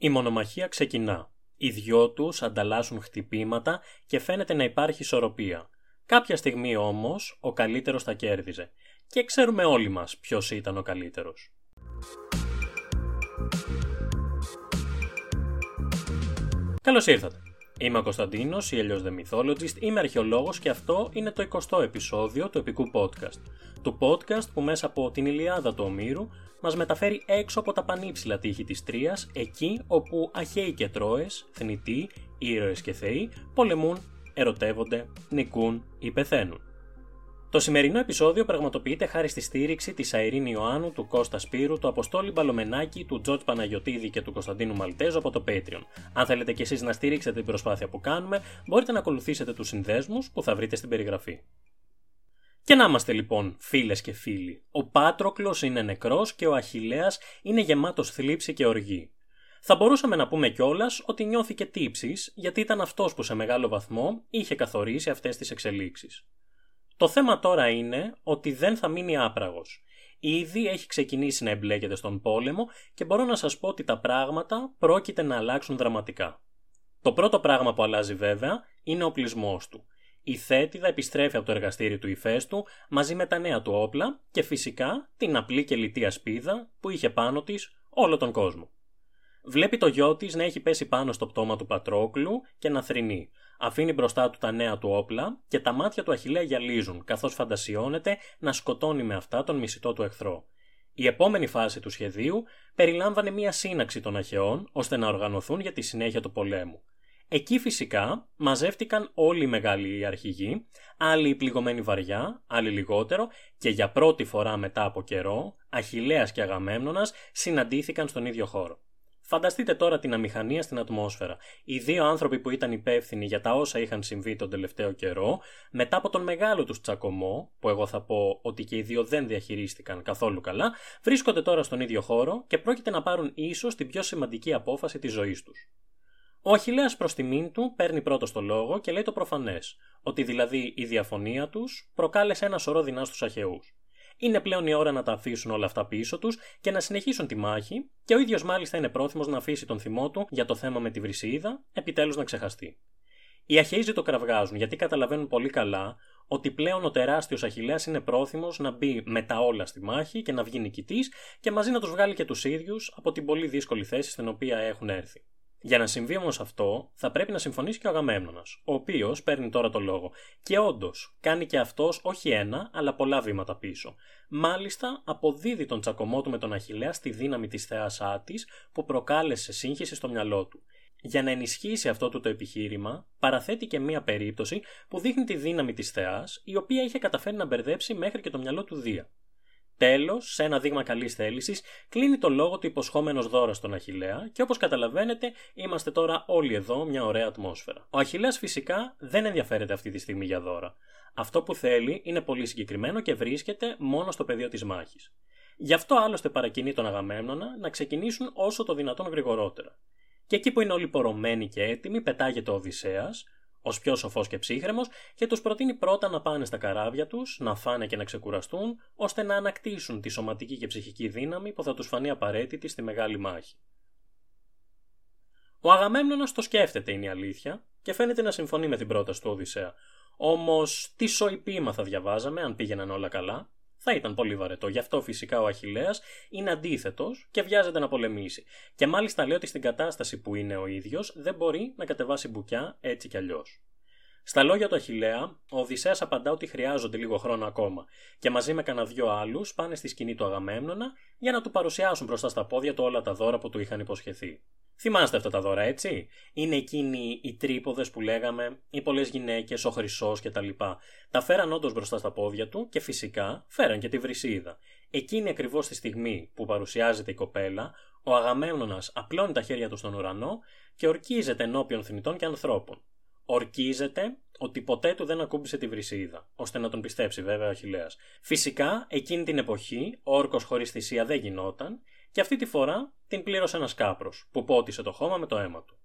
Η μονομαχία ξεκινά. Οι δυο τους ανταλλάσσουν χτυπήματα και φαίνεται να υπάρχει ισορροπία. Κάποια στιγμή όμως ο καλύτερος θα κέρδιζε. Και ξέρουμε όλοι μας ποιος ήταν ο καλύτερος. Καλώς ήρθατε. Είμαι ο Κωνσταντίνος, ή αλλιώς The Mythologist, είμαι αρχαιολόγος και αυτό είναι το 20ο επεισόδιο του επικού podcast. Του podcast που μέσα από την Ιλιάδα του Ομήρου μας μεταφέρει έξω από τα πανύψηλα τείχη της Τρίας, εκεί όπου αχαίοι και τρώες, θνητοί, ήρωες και θεοί πολεμούν, ερωτεύονται, νικούν ή πεθαίνουν. Το σημερινό επεισόδιο πραγματοποιείται χάρη στη στήριξη της Αιρήνη Ιωάννου, του Κώστας Σπύρου, του Αποστόλη Μπαλομενάκη, του Τζορτ Παναγιοτήδη και του Κωνσταντίνου Μαλτέζου από το Patreon. Αν θέλετε κι εσείς να στήριξετε την προσπάθεια που κάνουμε, μπορείτε να ακολουθήσετε τους συνδέσμους που θα βρείτε στην περιγραφή. Και να είμαστε λοιπόν φίλες και φίλοι. Ο Πάτροκλος είναι νεκρός και ο Αχηλέα είναι γεμάτος θλίψη και οργή. Θα μπορούσαμε να πούμε κιόλας ότι νιώθηκε τύψης γιατί ήταν αυτός που σε μεγάλο βαθμό είχε καθορίσει αυτές τις εξελίξεις. Το θέμα τώρα είναι ότι δεν θα μείνει άπραγος. Ήδη έχει ξεκινήσει να εμπλέκεται στον πόλεμο και μπορώ να σας πω ότι τα πράγματα πρόκειται να αλλάξουν δραματικά. Το πρώτο πράγμα που αλλάζει βέβαια είναι ο πλεισμός του. Η Θέτιδα επιστρέφει από το εργαστήρι του Ηφαίστου μαζί με τα νέα του όπλα και φυσικά την απλή και λιτή ασπίδα που είχε πάνω της όλο τον κόσμο. Βλέπει το γιο της να έχει πέσει πάνω στο πτώμα του Πατρόκλου και να θρυνεί. Αφήνει μπροστά του τα νέα του όπλα και τα μάτια του Αχιλέα γυαλίζουν, καθώς φαντασιώνεται να σκοτώνει με αυτά τον μισητό του εχθρό. Η επόμενη φάση του σχεδίου περιλάμβανε μία σύναξη των Αχαιών ώστε να οργανωθούν για τη συνέχεια του πολέμου. Εκεί φυσικά μαζεύτηκαν όλοι οι μεγάλοι αρχηγοί, άλλοι πληγωμένοι βαριά, άλλοι λιγότερο και για πρώτη φορά μετά από καιρό, Αχιλέας και Αγαμέμνονας συναντήθηκαν στον ίδιο χώρο. Φανταστείτε τώρα την αμηχανία στην ατμόσφαιρα. Οι δύο άνθρωποι που ήταν υπεύθυνοι για τα όσα είχαν συμβεί τον τελευταίο καιρό, μετά από τον μεγάλο τους τσακωμό, που εγώ θα πω ότι και οι δύο δεν διαχειρίστηκαν καθόλου καλά, βρίσκονται τώρα στον ίδιο χώρο και πρόκειται να πάρουν ίσως την πιο σημαντική απόφαση της ζωής τους. Ο Αχηλέας προς τιμήν του παίρνει πρώτος το λόγο και λέει το προφανές, ότι δηλαδή η διαφωνία τους προκάλεσε ένα σωρό δεινά στους Αχαιούς. Είναι πλέον η ώρα να τα αφήσουν όλα αυτά πίσω τους και να συνεχίσουν τη μάχη, και ο ίδιος μάλιστα είναι πρόθυμος να αφήσει τον θυμό του για το θέμα με τη Βρυσίδα, επιτέλους να ξεχαστεί. Οι Αχαίοι το κραυγάζουν γιατί καταλαβαίνουν πολύ καλά ότι πλέον ο τεράστιος Αχηλέα είναι πρόθυμος να μπει με τα όλα στη μάχη και να βγει νικητής και μαζί να τους βγάλει και τους ίδιους από την πολύ δύσκολη θέση στην οποία έχουν έρθει. Για να συμβεί όμως αυτό, θα πρέπει να συμφωνήσει και ο Αγαμέμνονα, ο οποίος παίρνει τώρα το λόγο. Και όντως, κάνει και αυτός όχι ένα, αλλά πολλά βήματα πίσω. Μάλιστα, αποδίδει τον τσακωμό του με τον Αχηλέα στη δύναμη της θεάς Άτης, που προκάλεσε σύγχυση στο μυαλό του. Για να ενισχύσει αυτό του το επιχείρημα, παραθέτει και μία περίπτωση που δείχνει τη δύναμη της θεάς, η οποία είχε καταφέρει να μπερδέψει μέχρι και το μυαλό του Δία. Τέλος, σε ένα δείγμα καλής θέλησης, κλείνει το λόγο του υποσχόμενος δώρα στον Αχηλέα και όπως καταλαβαίνετε, είμαστε τώρα όλοι εδώ μια ωραία ατμόσφαιρα. Ο Αχηλέας φυσικά δεν ενδιαφέρεται αυτή τη στιγμή για δώρα. Αυτό που θέλει είναι πολύ συγκεκριμένο και βρίσκεται μόνο στο πεδίο της μάχης. Γι' αυτό άλλωστε παρακινεί τον Αγαμέμνονα να ξεκινήσουν όσο το δυνατόν γρηγορότερα. Και εκεί που είναι όλοι πορωμένοι και έτοιμοι, πετάγεται ο Οδυσσέας, ως πιο σοφός και ψύχρεμος, και τους προτείνει πρώτα να πάνε στα καράβια τους, να φάνε και να ξεκουραστούν, ώστε να ανακτήσουν τη σωματική και ψυχική δύναμη που θα τους φανεί απαραίτητη στη μεγάλη μάχη. Ο Αγαμέμνονας το σκέφτεται είναι η αλήθεια και φαίνεται να συμφωνεί με την πρόταση του Οδυσσέα. Όμως, τι σοϊπήμα θα διαβάζαμε αν πήγαιναν όλα καλά; Θα ήταν πολύ βαρετό. Γι' αυτό φυσικά ο Αχηλέα είναι αντίθετος και βιάζεται να πολεμήσει. Και μάλιστα λέει ότι στην κατάσταση που είναι ο ίδιος δεν μπορεί να κατεβάσει μπουκιά έτσι κι αλλιώς. Στα λόγια του Αχηλέα, ο Οδυσσέας απαντά ότι χρειάζονται λίγο χρόνο ακόμα και μαζί με κανένα δυο άλλους πάνε στη σκηνή του Αγαμέμνονα για να του παρουσιάσουν μπροστά στα πόδια του όλα τα δώρα που του είχαν υποσχεθεί. Θυμάστε αυτά τα δώρα, έτσι; Είναι εκείνοι οι τρίποδες που λέγαμε, οι πολλές γυναίκες, ο χρυσός κτλ. Τα, τα φέραν όντως μπροστά στα πόδια του και φυσικά φέραν και τη βρυσίδα. Εκείνη ακριβώς τη στιγμή που παρουσιάζεται η κοπέλα, ο Αγαμέμνονα απλώνει τα χέρια του στον ουρανό και ορκίζεται ενώπιον θνητών και ανθρώπων. Ορκίζεται ότι ποτέ του δεν ακούμπησε τη βρυσίδα, ώστε να τον πιστέψει βέβαια ο Αχιλέας. Φυσικά, εκείνη την εποχή, ο όρκος χωρίς θυσία δεν γινόταν και αυτή τη φορά την πλήρωσε ένας κάπρος που πότισε το χώμα με το αίμα του.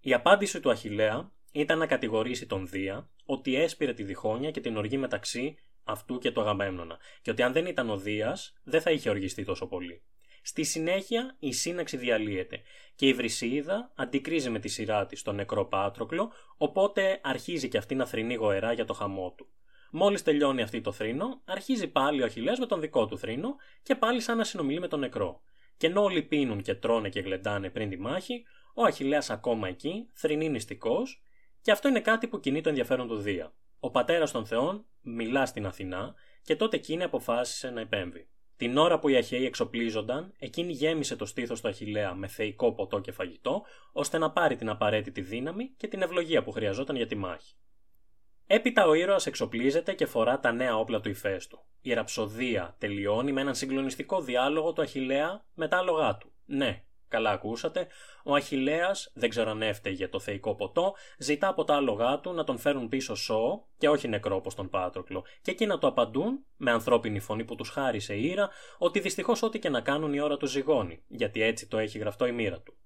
Η απάντηση του Αχηλέα ήταν να κατηγορήσει τον Δία ότι έσπηρε τη διχόνοια και την οργή μεταξύ αυτού και του Αγαμέμνονα, και ότι αν δεν ήταν ο Δίας, δεν θα είχε οργιστεί τόσο πολύ. Στη συνέχεια η σύναξη διαλύεται και η Βρυσίδα αντικρίζει με τη σειρά της τον νεκρό Πάτροκλο, οπότε αρχίζει και αυτή να θρυνεί γοερά για το χαμό του. Μόλις τελειώνει αυτή το θρήνο, αρχίζει πάλι ο Αχιλέας με τον δικό του θρήνο και πάλι σαν να συνομιλεί με τον νεκρό. Και ενώ όλοι πίνουν και τρώνε και γλεντάνε πριν τη μάχη, ο Αχιλέας ακόμα εκεί, θρυνεί νηστικός, και αυτό είναι κάτι που κινεί το ενδιαφέρον του Δία. Ο πατέρας των Θεών μιλά στην Αθηνά και τότε εκείνη αποφάσισε να επέμβει. Την ώρα που οι Αχαίοι εξοπλίζονταν, εκείνη γέμισε το στήθος του Αχηλέα με θεϊκό ποτό και φαγητό, ώστε να πάρει την απαραίτητη δύναμη και την ευλογία που χρειαζόταν για τη μάχη. Έπειτα ο ήρωας εξοπλίζεται και φορά τα νέα όπλα του ηφαίστου. Η ραψοδία τελειώνει με έναν συγκλονιστικό διάλογο του Αχηλέα με τα άλογά του. Ναι, καλά ακούσατε, ο Αχηλέας, δεν ξέρω αν έφταιγε το θεϊκό ποτό, ζητά από τα άλογά του να τον φέρουν πίσω σώο και όχι νεκρό όπως τον Πάτροκλο, και εκεί να του απαντούν, με ανθρώπινη φωνή που τους χάρισε η ήρα, ότι δυστυχώς ό,τι και να κάνουν η ώρα τους ζυγώνει, γιατί έτσι το έχει γραφτό η μοίρα του.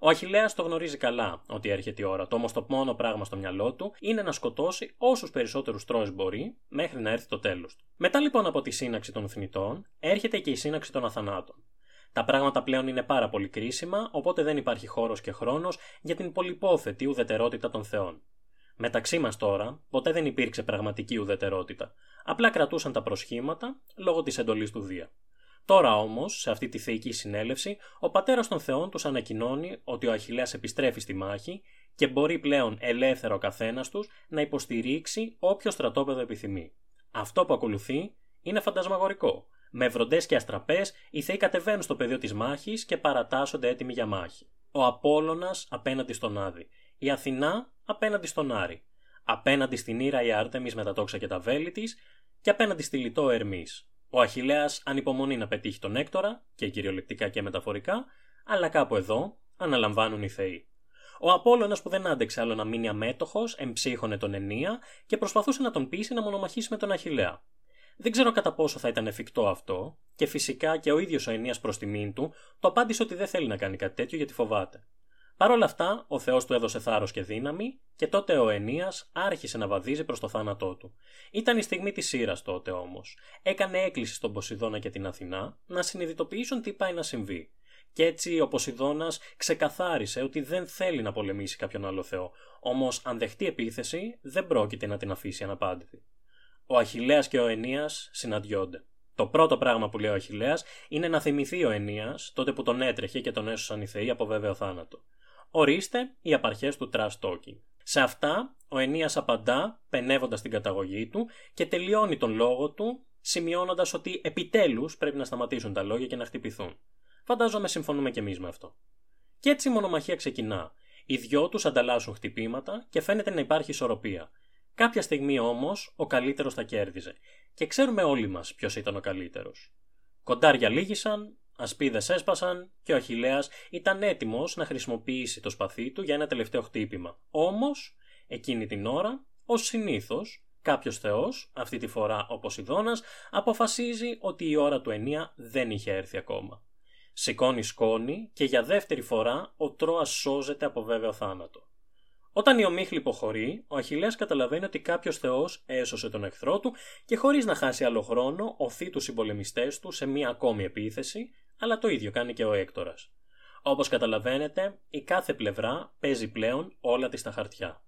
Ο Αχηλέας το γνωρίζει καλά ότι έρχεται η ώρα του, όμω το μόνο πράγμα στο μυαλό του είναι να σκοτώσει όσους περισσότερους τρόε μπορεί μέχρι να έρθει το τέλος του. Μετά λοιπόν από τη σύναξη των θνητών, έρχεται και η σύναξη των αθανάτων. Τα πράγματα πλέον είναι πάρα πολύ κρίσιμα, οπότε δεν υπάρχει χώρος και χρόνος για την πολυπόθετη ουδετερότητα των θεών. Μεταξύ μας τώρα, ποτέ δεν υπήρξε πραγματική ουδετερότητα. Απλά κρατούσαν τα προσχήματα λόγω της εντολής του Δία. Τώρα όμως, σε αυτή τη θεϊκή συνέλευση, ο πατέρας των Θεών τους ανακοινώνει ότι ο Αχηλέας επιστρέφει στη μάχη και μπορεί πλέον ελεύθερο ο καθένας τους να υποστηρίξει όποιο στρατόπεδο επιθυμεί. Αυτό που ακολουθεί είναι φαντασμαγορικό. Με βροντές και αστραπές, οι Θεοί κατεβαίνουν στο πεδίο της μάχης και παρατάσσονται έτοιμοι για μάχη. Ο Απόλλωνας απέναντι στον Άδη. Η Αθηνά απέναντι στον Άρη. Απέναντι στην Ήρα η Άρτεμις με τα τόξα και τα βέλη της και απέναντι στη Λιτό Ερμής. Ο Αχιλέας ανυπομονεί να πετύχει τον Έκτορα, και κυριολεκτικά και μεταφορικά, αλλά κάπου εδώ αναλαμβάνουν οι Θεοί. Ο Απόλλωνας που δεν άντεξε άλλο να μείνει αμέτωχος, εμψύχωνε τον Ενία και προσπαθούσε να τον πείσει να μονομαχήσει με τον Αχιλέα. Δεν ξέρω κατά πόσο θα ήταν εφικτό αυτό, και φυσικά και ο ίδιος ο Ενίας προς τιμήν του το απάντησε ότι δεν θέλει να κάνει κάτι τέτοιο γιατί φοβάται. Παρ' όλα αυτά, ο Θεός του έδωσε θάρρος και δύναμη, και τότε ο Ενίας άρχισε να βαδίζει προς το θάνατό του. Ήταν η στιγμή της σύρας τότε όμως. Έκανε έκκληση στον Ποσειδώνα και την Αθηνά να συνειδητοποιήσουν τι πάει να συμβεί. Και έτσι ο Ποσειδώνας ξεκαθάρισε ότι δεν θέλει να πολεμήσει κάποιον άλλο Θεό, όμως αν δεχτεί επίθεση δεν πρόκειται να την αφήσει αναπάντητη. Ο Αχηλέας και ο Ενίας συναντιόνται. Το πρώτο πράγμα που λέει ο Αχηλέας είναι να θυμηθεί ο Ενίας τότε που τον έτρεχε και τον έσωσαν οι Θεοί από βέβαιο θάνατο ορίστε οι απαρχές του trash talking. Σε αυτά, ο Ενίας απαντά, πενεύοντας την καταγωγή του και τελειώνει τον λόγο του, σημειώνοντας ότι επιτέλους πρέπει να σταματήσουν τα λόγια και να χτυπηθούν. Φαντάζομαι συμφωνούμε κι εμείς με αυτό. Και έτσι η μονομαχία ξεκινά. Οι δυο τους ανταλλάσσουν χτυπήματα και φαίνεται να υπάρχει ισορροπία. Κάποια στιγμή όμως ο καλύτερος θα κέρδιζε. Και ξέρουμε όλοι μας ποιος ήταν ο καλύτερος. Κοντάρια λύγησαν, ασπίδες έσπασαν και ο Αχιλέας ήταν έτοιμος να χρησιμοποιήσει το σπαθί του για ένα τελευταίο χτύπημα. Όμως, εκείνη την ώρα, ως συνήθως, κάποιος θεός, αυτή τη φορά ο Ποσειδώνας, αποφασίζει ότι η ώρα του ενία δεν είχε έρθει ακόμα. Σηκώνει σκόνη και για δεύτερη φορά ο Τρώας σώζεται από βέβαιο θάνατο. Όταν η ομίχλη υποχωρεί, ο Αχιλέας καταλαβαίνει ότι κάποιος Θεός έσωσε τον εχθρό του και χωρίς να χάσει άλλο χρόνο, οθεί τους συμπολεμιστές του σε μία ακόμη επίθεση, αλλά το ίδιο κάνει και ο Έκτορας. Όπως καταλαβαίνετε, η κάθε πλευρά παίζει πλέον όλα της τα χαρτιά.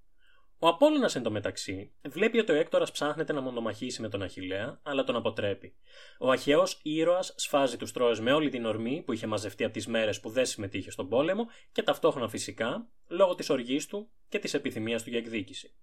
Ο Απόλλωνας εν τω μεταξύ βλέπει ότι ο Έκτορας ψάχνεται να μονομαχήσει με τον Αχηλέα, αλλά τον αποτρέπει. Ο Αχαίο ήρωας σφάζει τους Τρόε με όλη την ορμή που είχε μαζευτεί από τις μέρες που δεν συμμετείχε στον πόλεμο και ταυτόχρονα φυσικά λόγω της οργής του και της επιθυμίας του για εκδίκηση.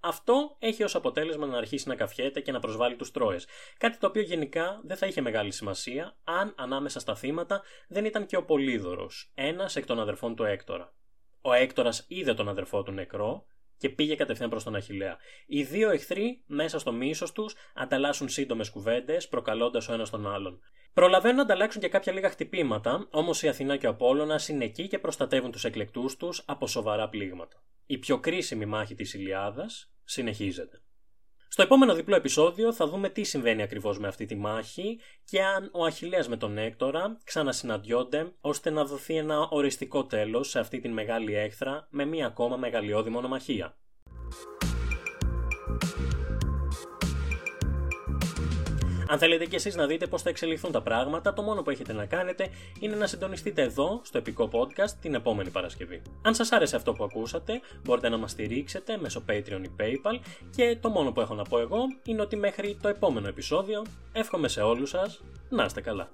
Αυτό έχει ως αποτέλεσμα να αρχίσει να καφιέται και να προσβάλλει τους Τρόε. Κάτι το οποίο γενικά δεν θα είχε μεγάλη σημασία αν ανάμεσα στα θύματα δεν ήταν και ο Πολύδωρος, ένας εκ των αδερφών του Έκτορα. Ο Έκτορας είδε τον αδερφό του νεκρό και πήγε κατευθείαν προς τον Αχηλέα. Οι δύο εχθροί, μέσα στο μίσος τους, ανταλλάσσουν σύντομες κουβέντες, προκαλώντας ο ένας τον άλλον. Προλαβαίνουν να ανταλλάξουν και κάποια λίγα χτυπήματα, όμως η Αθηνά και ο Απόλωνα είναι εκεί και προστατεύουν τους εκλεκτούς τους από σοβαρά πλήγματα. Η πιο κρίσιμη μάχη της Ηλιάδα συνεχίζεται. Στο επόμενο διπλό επεισόδιο θα δούμε τι συμβαίνει ακριβώς με αυτή τη μάχη και αν ο Αχιλέας με τον Έκτορα ξανασυναντιόνται ώστε να δοθεί ένα οριστικό τέλος σε αυτή τη μεγάλη έχθρα με μία ακόμα μεγαλειώδη μονομαχία. Αν θέλετε κι εσείς να δείτε πώς θα εξελιχθούν τα πράγματα, το μόνο που έχετε να κάνετε είναι να συντονιστείτε εδώ, στο επικό podcast, την επόμενη Παρασκευή. Αν σας άρεσε αυτό που ακούσατε, μπορείτε να μας στηρίξετε μέσω Patreon ή PayPal και το μόνο που έχω να πω εγώ είναι ότι μέχρι το επόμενο επεισόδιο εύχομαι σε όλους σας να είστε καλά.